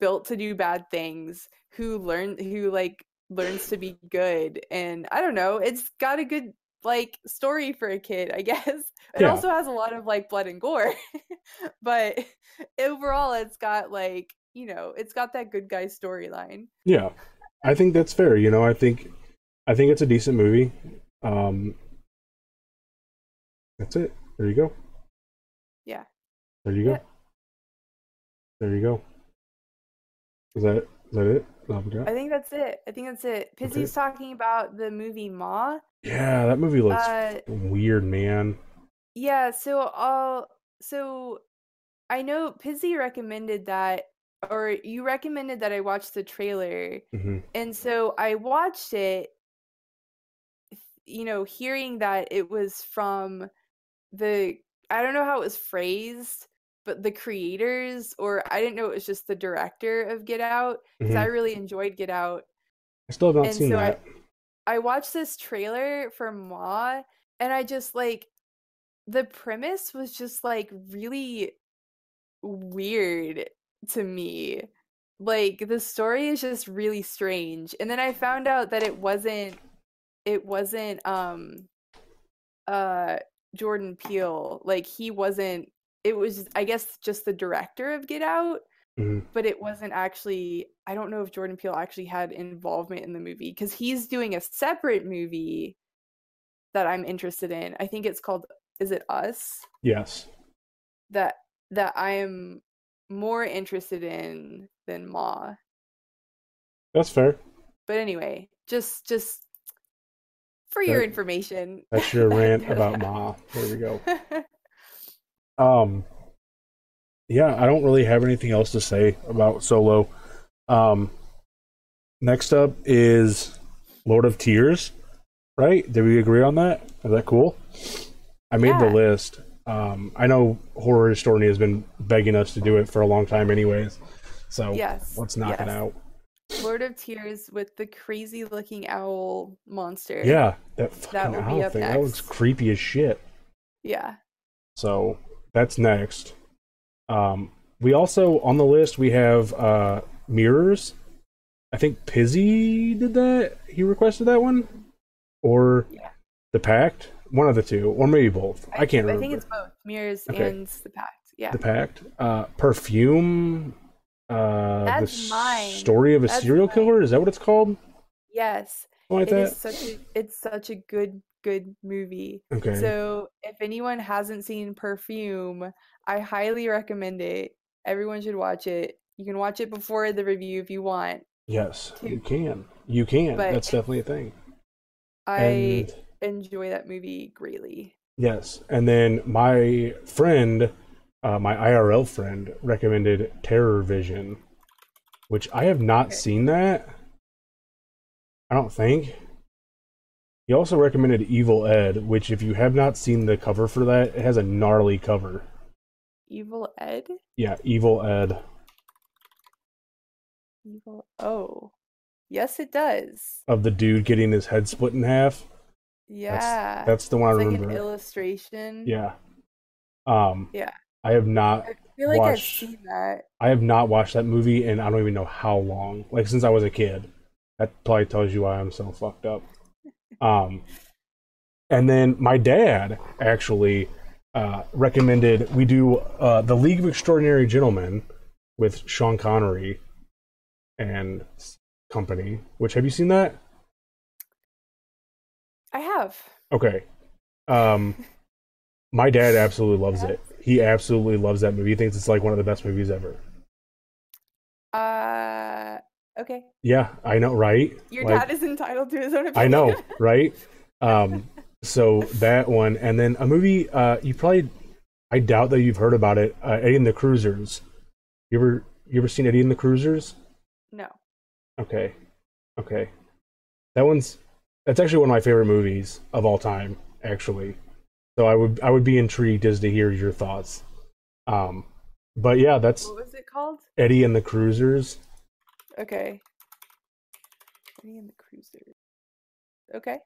built to do bad things who learn who like learns to be good and I don't know, it's got a good like story for a kid, I guess. It Yeah. also has a lot of like blood and gore. but overall it's got like, you know, it's got that good guy storyline. yeah, I think that's fair. You know, I think I think it's a decent movie. Um, that's it. There you go. Yeah. There you go. Yeah. There you go. Is that is that it? I think that's it. I think that's it. Pizzy's talking about the movie Ma. Yeah, that movie looks Uh, weird, man. yeah. So I'll. So I know Pizzy recommended that, or you recommended that I watch the trailer, hmm and so I watched it. You know, hearing that it was from the I don't know how it was phrased, but the creators, or I didn't know it was just the director of Get Out because I really enjoyed Get Out. I still have not and seen so that. I watched this trailer for Ma and I just like the premise was just like really weird to me. Like the story is just really strange. And then I found out that it wasn't it wasn't um uh Jordan Peele. Like he wasn't it was I guess just the director of Get Out Mhm. but it wasn't actually I don't know if Jordan Peele actually had involvement in the movie because he's doing a separate movie that I'm interested in. I think it's called Is It Us? Yes. That that I am more interested in than Ma. That's fair. But anyway, just just for your That- information. That's your rant about Ma. There we go. Um, yeah, I don't really have anything else to say about Solo. Um, next up is Lord of Tears, right? Did we agree on that? Is that cool? I made the list. Um, I know Horror Historian has been begging us to do it for a long time, anyways. So yes. let's knock it out. Lord of Tears with the crazy looking owl monster. Yeah, that fucking be owl thing. That looks creepy as shit. Yeah. So that's next. Um, we also on the list we have uh, mirrors. I think Pizzy did that. He requested that one, or Yeah. the Pact. One of the two, or maybe both. I, can't remember. I think it's both Mirrors Okay. and the Pact. Yeah. the Pact. Uh, perfume. Uh, That's the mine. story of a That's serial mine. killer. Is that what it's called? yes. Like It that. is such a it's such a good good movie. Okay. So if anyone hasn't seen Perfume, I highly recommend it. Everyone should watch it. You can watch it before the review if you want. yes, two. you can. You can. But That's definitely a thing. I And enjoy that movie greatly. Yes, and then my friend, uh, my IRL friend, recommended Terror Vision, which I have not Okay. seen that. I don't think. He also recommended Evil Ed, which if you have not seen the cover for that, it has a gnarly cover. Evil Ed? Yeah, Evil Ed. Evil Oh. Yes it does. Of the dude getting his head split in half. Yeah. That's the one it's I like an remember. illustration. yeah. Um Yeah. I have not I feel like watched- I've seen that. I have not watched that movie and I don't even know how long. Like since I was a kid. That probably tells you why I'm so fucked up. Um and then my dad actually uh recommended we do uh The League of Extraordinary Gentlemen with Sean Connery and company. Which have you seen that? I have. Okay. Um my dad absolutely loves it. He absolutely loves that movie. He thinks it's like one of the best movies ever. Uh okay. Yeah, I know, right? Your Like- dad is entitled to his own opinion. I know, right? Um, so that one, and then a movie. Uh, you probably, I doubt that you've heard about it. Uh, Eddie and the Cruisers. You ever, you ever seen Eddie and the Cruisers? no. Okay, okay. That one's. That's actually one of my favorite movies of all time. Actually, so I would, I would be intrigued as to hear your thoughts. Um, but yeah, that's What was it called? Eddie and the Cruisers. Okay. Eddie and the Cruiser. Okay.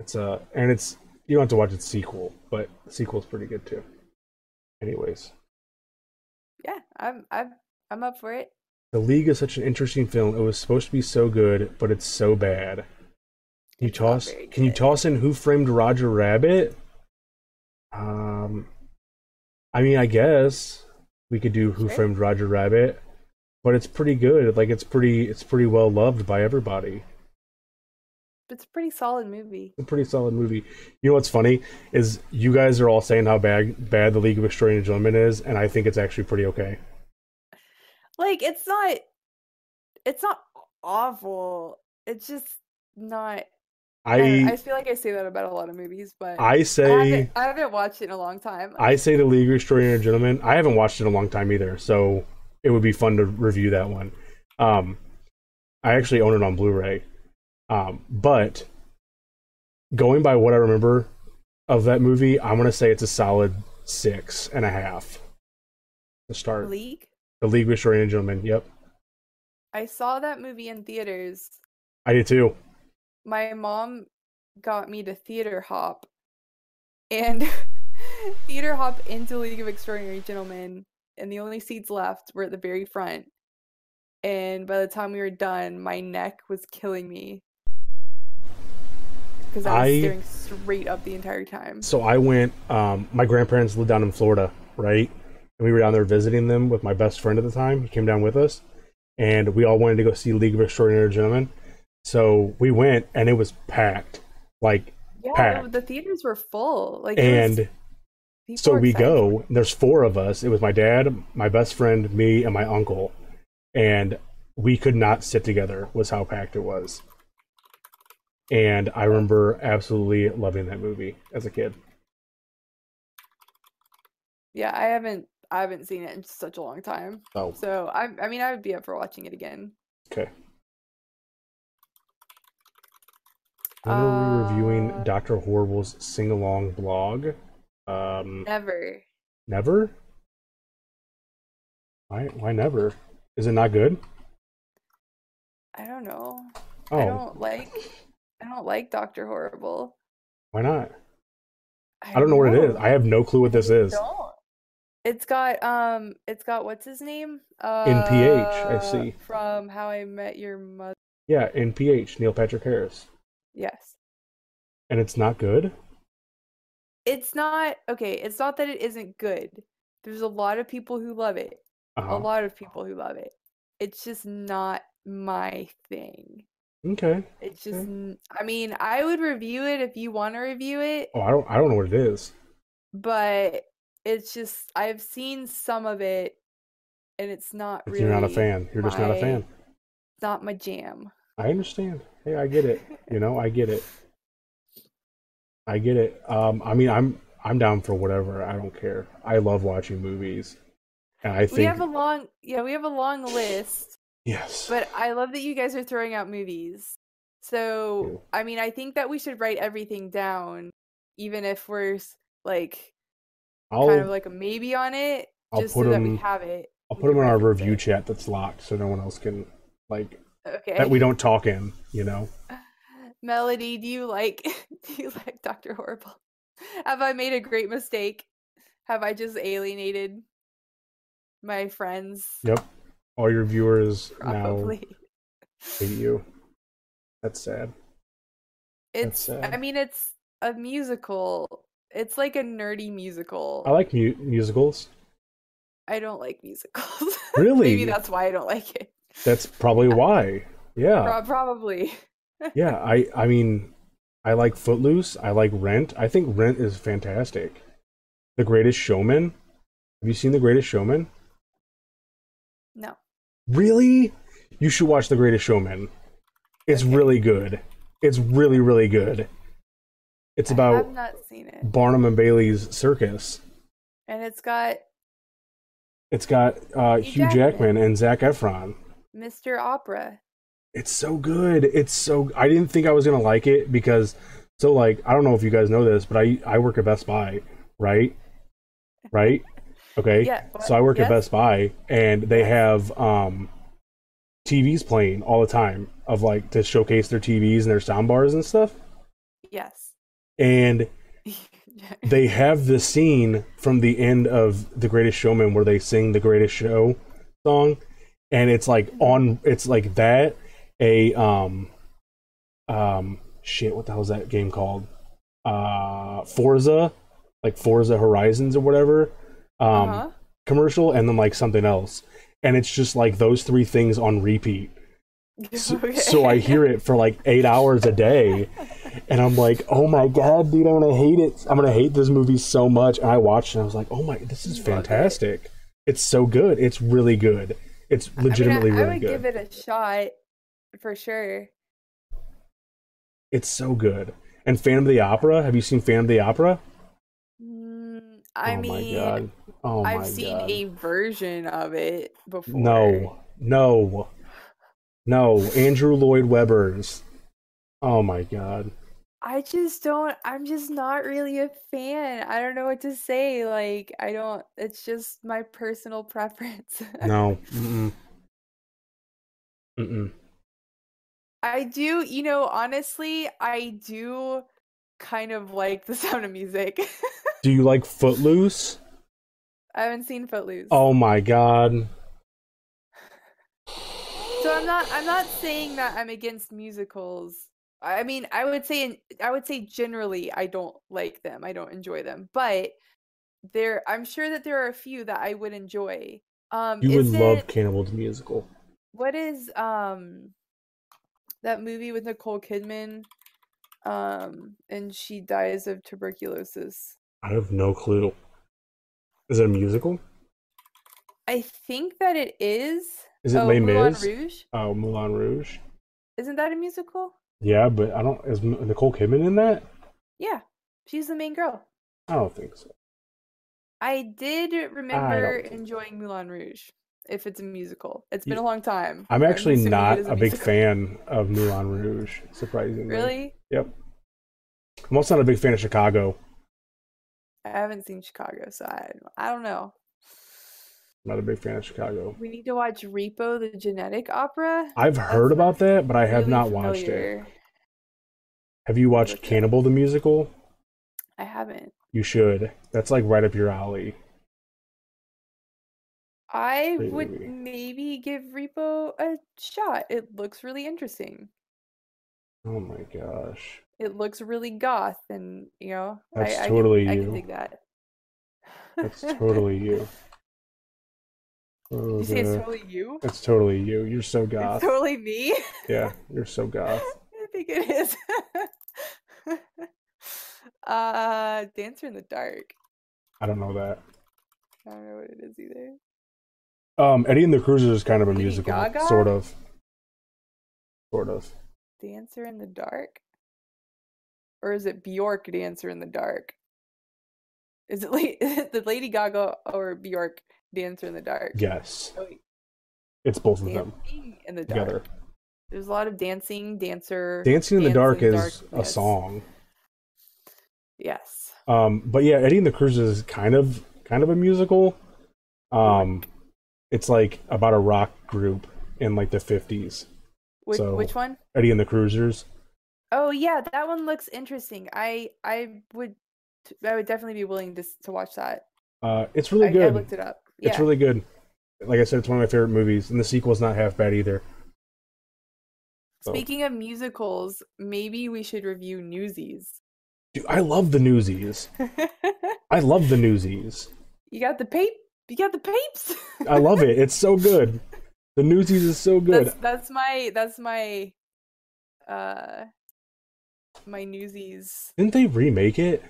It's uh, and it's you don't have to watch its sequel, but the sequel's pretty good too. Anyways. Yeah, I'm I'm I'm up for it. The League is such an interesting film. It was supposed to be so good, but it's so bad. Can you It's toss? Can you toss in Who Framed Roger Rabbit? Um, I mean, I guess we could do Who Sure. Framed Roger Rabbit, but it's pretty good. Like it's pretty, it's pretty well loved by everybody. It's a pretty solid movie. A pretty solid movie. You know what's funny is you guys are all saying how bad bad the League of Extraordinary Gentlemen is, and I think it's actually pretty okay. Like it's not it's not awful. It's just not. I, I I feel like I say that about a lot of movies, but I I say haven't, I haven't watched it in a long time. I say the League of Extraordinary Gentlemen. I haven't watched it in a long time either, so it would be fun to review that one. Um, I actually own it on Blu-ray, um, but going by what I remember of that movie, I'm gonna say it's a solid six and a half to start. League. The League of Extraordinary Gentlemen. Yep, I saw that movie in theaters. I did too. My mom got me to theater hop, and theater hop into League of Extraordinary Gentlemen, and the only seats left were at the very front. And by the time we were done, my neck was killing me because I was I- staring straight up the entire time. So I went. Um, my grandparents lived down in Florida, right? And we were down there visiting them with my best friend at the time. He came down with us, and we all wanted to go see League of Extraordinary Gentlemen. So we went, and it was packed. Like, Yeah, packed. the theaters were full. Like, and so we go. There's four of us. It was my dad, my best friend, me, and my uncle, and we could not sit together. Was how packed it was. And I remember absolutely loving that movie as a kid. Yeah, I haven't I haven't seen it in such a long time. Oh, So I I mean I would be up for watching it again. Okay. When are we reviewing Uh, Dr. Horrible's sing along blog? Um, Never. never? Why, why never? Is it not good? I don't know. Oh, I don't like I don't like Doctor Horrible. why not? I don't know what it is. I have no clue what this is. don't. It's got um it's got what's his name? Uh NPH, I see. From How I Met Your Mother. Yeah, NPH, Neil Patrick Harris. Yes. And it's not good? It's not okay, it's not that it isn't good. There's a lot of people who love it. A Uh-huh. lot of people who love it. It's just not my thing. Okay. It's just, Okay. n- I mean, I would review it if you want to review it, Oh, I don't I don't know what it is. but it's just, I've seen some of it and it's not really, you're not a fan, you're just not a fan. it's not my jam. I understand. Hey, I get it. You know, I get it. I get it. Um, I mean, I'm I'm down for whatever. I don't care. I love watching movies, and I we have a long, yeah, we have a long list, yes. but I love that you guys are throwing out movies. So, I mean, I think that we should write everything down, even if we're like I'll kind of like a maybe on it, I'll just put so that we have it. I'll put them in our review it. chat that's locked, so no one else can like Okay. that. We don't talk in. You know. Melody, do you like do you like Dr. Horrible? Have I made a great mistake? Have I just alienated my friends? Yep. All your viewers Probably. now hate you. That's sad. It's sad. I mean it's a musical. It's like a nerdy musical. I like mu- musicals. I don't like musicals. Really? Maybe that's why I don't like it. That's probably why. Yeah. Pro- probably. yeah i i mean i like footloose i like rent i think rent is fantastic the greatest showman have you seen the greatest showman. Really you should watch the greatest showman it's Okay. really good it's really really good it's about have not seen it. barnum and bailey's circus And it's got it's got uh Hugh hugh Jackman. jackman and zac efron Mr. Opera. it's so good it's so i didn't think i was gonna like it because so like i don't know if you guys know this but i i work at best buy right right okay Yeah. so i work yes? at best buy and they have um tvs playing all the time of like to showcase their tvs and their sound bars and stuff Yes. and they have the scene from the end of the greatest showman where they sing the greatest show song and it's like on it's like that a um um shit what the hell is that game called uh forza like forza horizons or whatever um uh-huh. commercial and then like something else and it's just like those three things on repeat so, Okay. so I hear it for like eight hours a day, and I'm like, "Oh my god, dude, I'm gonna hate it. I'm gonna hate this movie so much." And I watched, it and I was like, "Oh my, this is it. fantastic. It's so good. It's really good. It's I mean, I- legitimately I, really good." I would give it a shot for sure. It's so good. And Phantom of the Opera. Have you seen Phantom of the Opera? Mm, I oh mean. Oh I've seen god. a version of it before. No, no, no. Andrew Lloyd Webber's. Oh my god. I just don't. I'm just not really a fan. I don't know what to say. Like, I don't. It's just my personal preference. No. Mm-mm. Mm-mm. I do, you know, honestly, I do kind of like the sound of music. Do you like Footloose? I haven't seen Footloose. Oh my god. So I'm not I'm not saying that I'm against musicals. I mean, I would say I would say generally I don't like them. I don't enjoy them. But there I'm sure that there are a few that I would enjoy. Um You would love it- Cannibal the Musical. what is um that movie with Nicole Kidman? Um and she dies of tuberculosis. I have no clue. Is it a musical? I think that it is. Is it oh, Les Moulin Mis? Rouge? Oh, Moulin Rouge. Isn't that a musical? Yeah, but I don't. Is Nicole Kidman in that? Yeah. She's the main girl. I don't think so. I did remember so. enjoying Moulin Rouge. If it's a musical, it's been a long time. I'm actually it not is a big fan of Moulin Rouge, surprisingly. Really? Yep. I'm also not a big fan of Chicago. I haven't seen Chicago, so I I don't know. I'm not a big fan of Chicago. We need to watch Repo, the genetic opera. I've heard about that, but I have Really not watched it. Have you watched. Cannibal the Musical? I haven't. You should. That's like right up your alley. I Great would maybe give Repo a shot. It looks really interesting. Oh my gosh. It looks really goth, and you know, That's I, I totally can, I you. can dig that. That's totally you. Oh, you say it's totally you? That's totally you. You're so goth. It's totally me. Yeah, you're so goth. I think it is. uh, Dancer in the Dark. I don't know that. I don't know what it is either. Um, Eddie and the Cruisers is kind of a Lady musical, Gaga? sort of. Sort of. Dancer in the Dark? Or is it Bjork Dancer in the Dark? Is it la- the Lady Gaga or Bjork Dancer in the Dark? Yes, Oh, it's both of them in the Dark. together. There's a lot of dancing, dancer. Dancing in the Dark in is a song. Yes. Um, but yeah, Eddie and the Cruisers is kind of kind of a musical. Um, it's like about a rock group in like the 50s. Which, So- which one? Eddie and the Cruisers. Oh yeah, that one looks interesting. I I would I would definitely be willing to to watch that. Uh, it's really I, I good. looked it up. Yeah. It's really good. Like I said, it's one of my favorite movies, and the sequel's not half bad either. so- Speaking of musicals, maybe we should review Newsies. Dude, I love the Newsies. I love the Newsies. you got the pape. You got the papes. I love it. It's so good. The Newsies is so good. That's that's my that's my uh my Newsies. Didn't they remake it?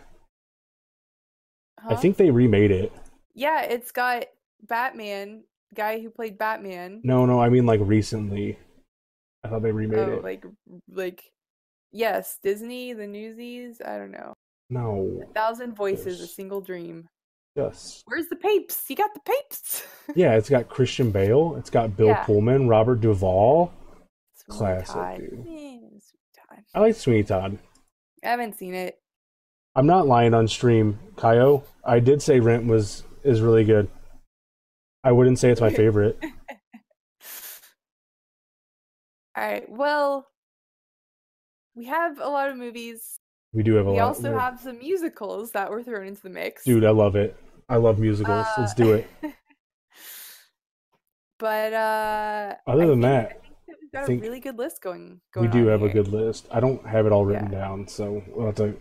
I think they remade it. yeah, it's got Batman guy who played Batman. No, no, I mean like recently. I thought they remade oh, it. like like yes, Disney, the Newsies. I don't know. no. A thousand voices, a single dream. Yes. Where's the papes? You got the papes. Yeah, it's got Christian Bale. It's got Bill Yeah. Pullman, Robert Duvall. Sweeney Classic, dude. Eh. I like Sweeney Todd. I haven't seen it. I'm not lying on stream, Kaio. I did say Rent was is really good. I wouldn't say it's my favorite. All right. Well, we have a lot of movies. We do have a We lot. also we're- have some musicals that were thrown into the mix. Dude, I love it. I love musicals. Let's do it. Uh, but uh Other I than think- that, think that we've got a really good list going. we do have a good list. I don't have it all written Yeah. down, so we'll have to.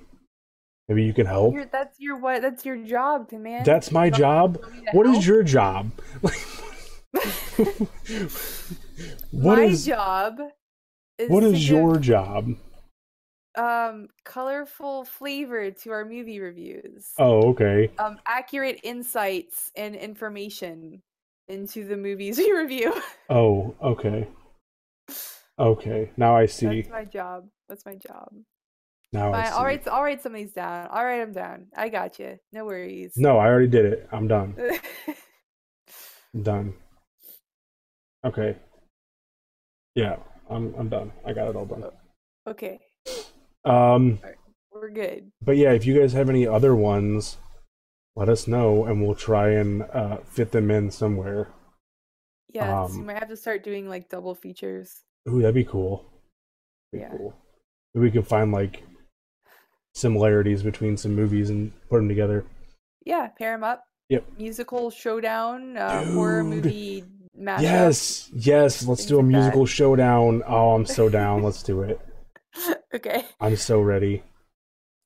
Maybe you can help. Your- that's your what? That's your job, man. That's my job. want me to What is your job? what my is job? Is what is your give, job? um colorful flavor to our movie reviews? Oh, okay. um accurate insights and information into the movies we review. Oh, okay. Okay, now I see. That's my job. That's my job. Now I see. I'll write. I'll write some of these down. I'll write them down. I got you. No worries. No, I already did it. I'm done. I'm done. Okay. Yeah, I'm I'm done. I got it all done. okay, Um, we're good. but yeah, if you guys have any other ones, let us know, and we'll try and uh, fit them in somewhere. Yeah, so you Um, might have to start doing like double features. Ooh, that'd be cool. Be Yeah. cool. Maybe we can find like similarities between some movies and put them together. Yeah, pair them up. Yep. Musical showdown, uh, horror movie mashup. Yes, yes. Let's do a like that. musical showdown. Oh, I'm so down. Let's do it. okay. I'm so ready.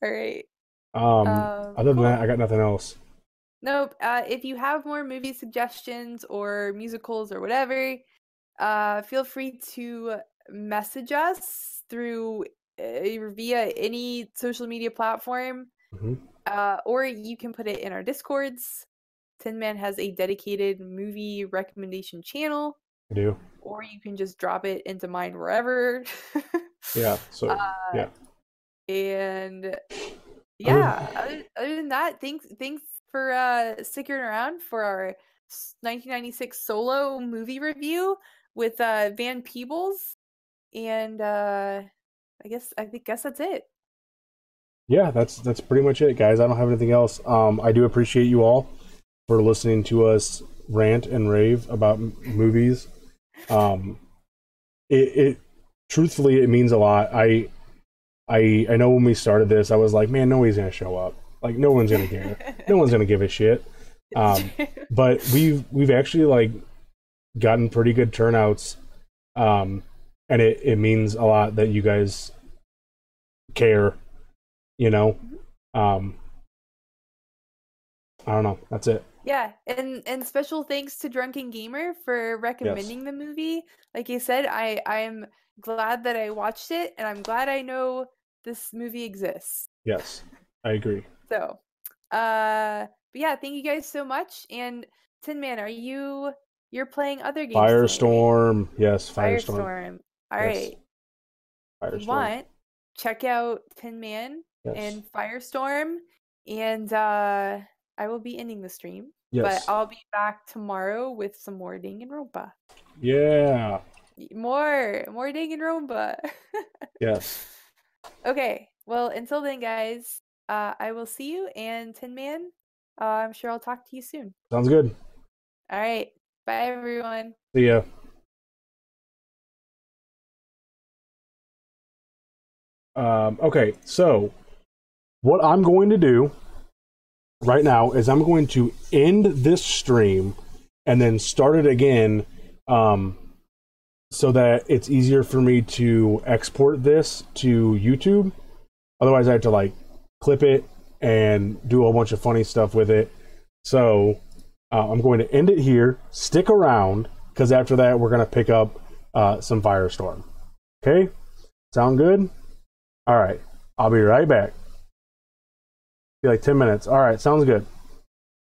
All right. Um, Um, other than cool. that, I got nothing else. Nope. Uh, if you have more movie suggestions or musicals or whatever, uh, feel free to message us through uh, via any social media platform, hmm uh, or you can put it in our discords. Tin Man has a dedicated movie recommendation channel, I do. or you can just drop it into mine wherever. Yeah. So Uh, yeah. and yeah other, other than that thanks thanks for uh sticking around for our 1996 solo movie review with uh van peebles and uh i guess i guess that's it yeah, that's that's pretty much it, guys. I don't have anything else. Um, I do appreciate you all for listening to us rant and rave about m- movies. Um, it, it truthfully it means a lot. I I I know when we started this, I was like, man, nobody's gonna show up. Like, no one's gonna care. no one's gonna give a shit. Um, but we've we've actually like gotten pretty good turnouts. Um and it it means a lot that you guys care you know? Um i don't know. That's it. Yeah and and special thanks to drunken gamer for recommending the movie. Like you said i i'm glad that i watched it and i'm glad i know this movie exists. Yes i agree So, uh, but yeah, thank you guys so much. And Tin Man, are you you're playing other games? today, firestorm yes firestorm, Firestorm. All Yes. right. Firestorm want, check out Tin Man yes and Firestorm, and uh, I will be ending the stream. yes But I'll be back tomorrow with some more Danganronpa. yeah Y- More, more Danganronpa. yes okay. Well, until then, guys, uh, I will see you. And Tin Man, uh, I'm sure I'll talk to you soon. sounds good All right. Bye, everyone. see ya Um, okay, so what I'm going to do right now is I'm going to end this stream and then start it again um, so that it's easier for me to export this to YouTube. Otherwise, I have to like clip it and do a bunch of funny stuff with it. So uh, I'm going to end it here. Stick around because after that, we're going to pick up uh, some Firestorm. Okay? Sound good? All right. I'll be right back. Be like 10 minutes. All right. Sounds good.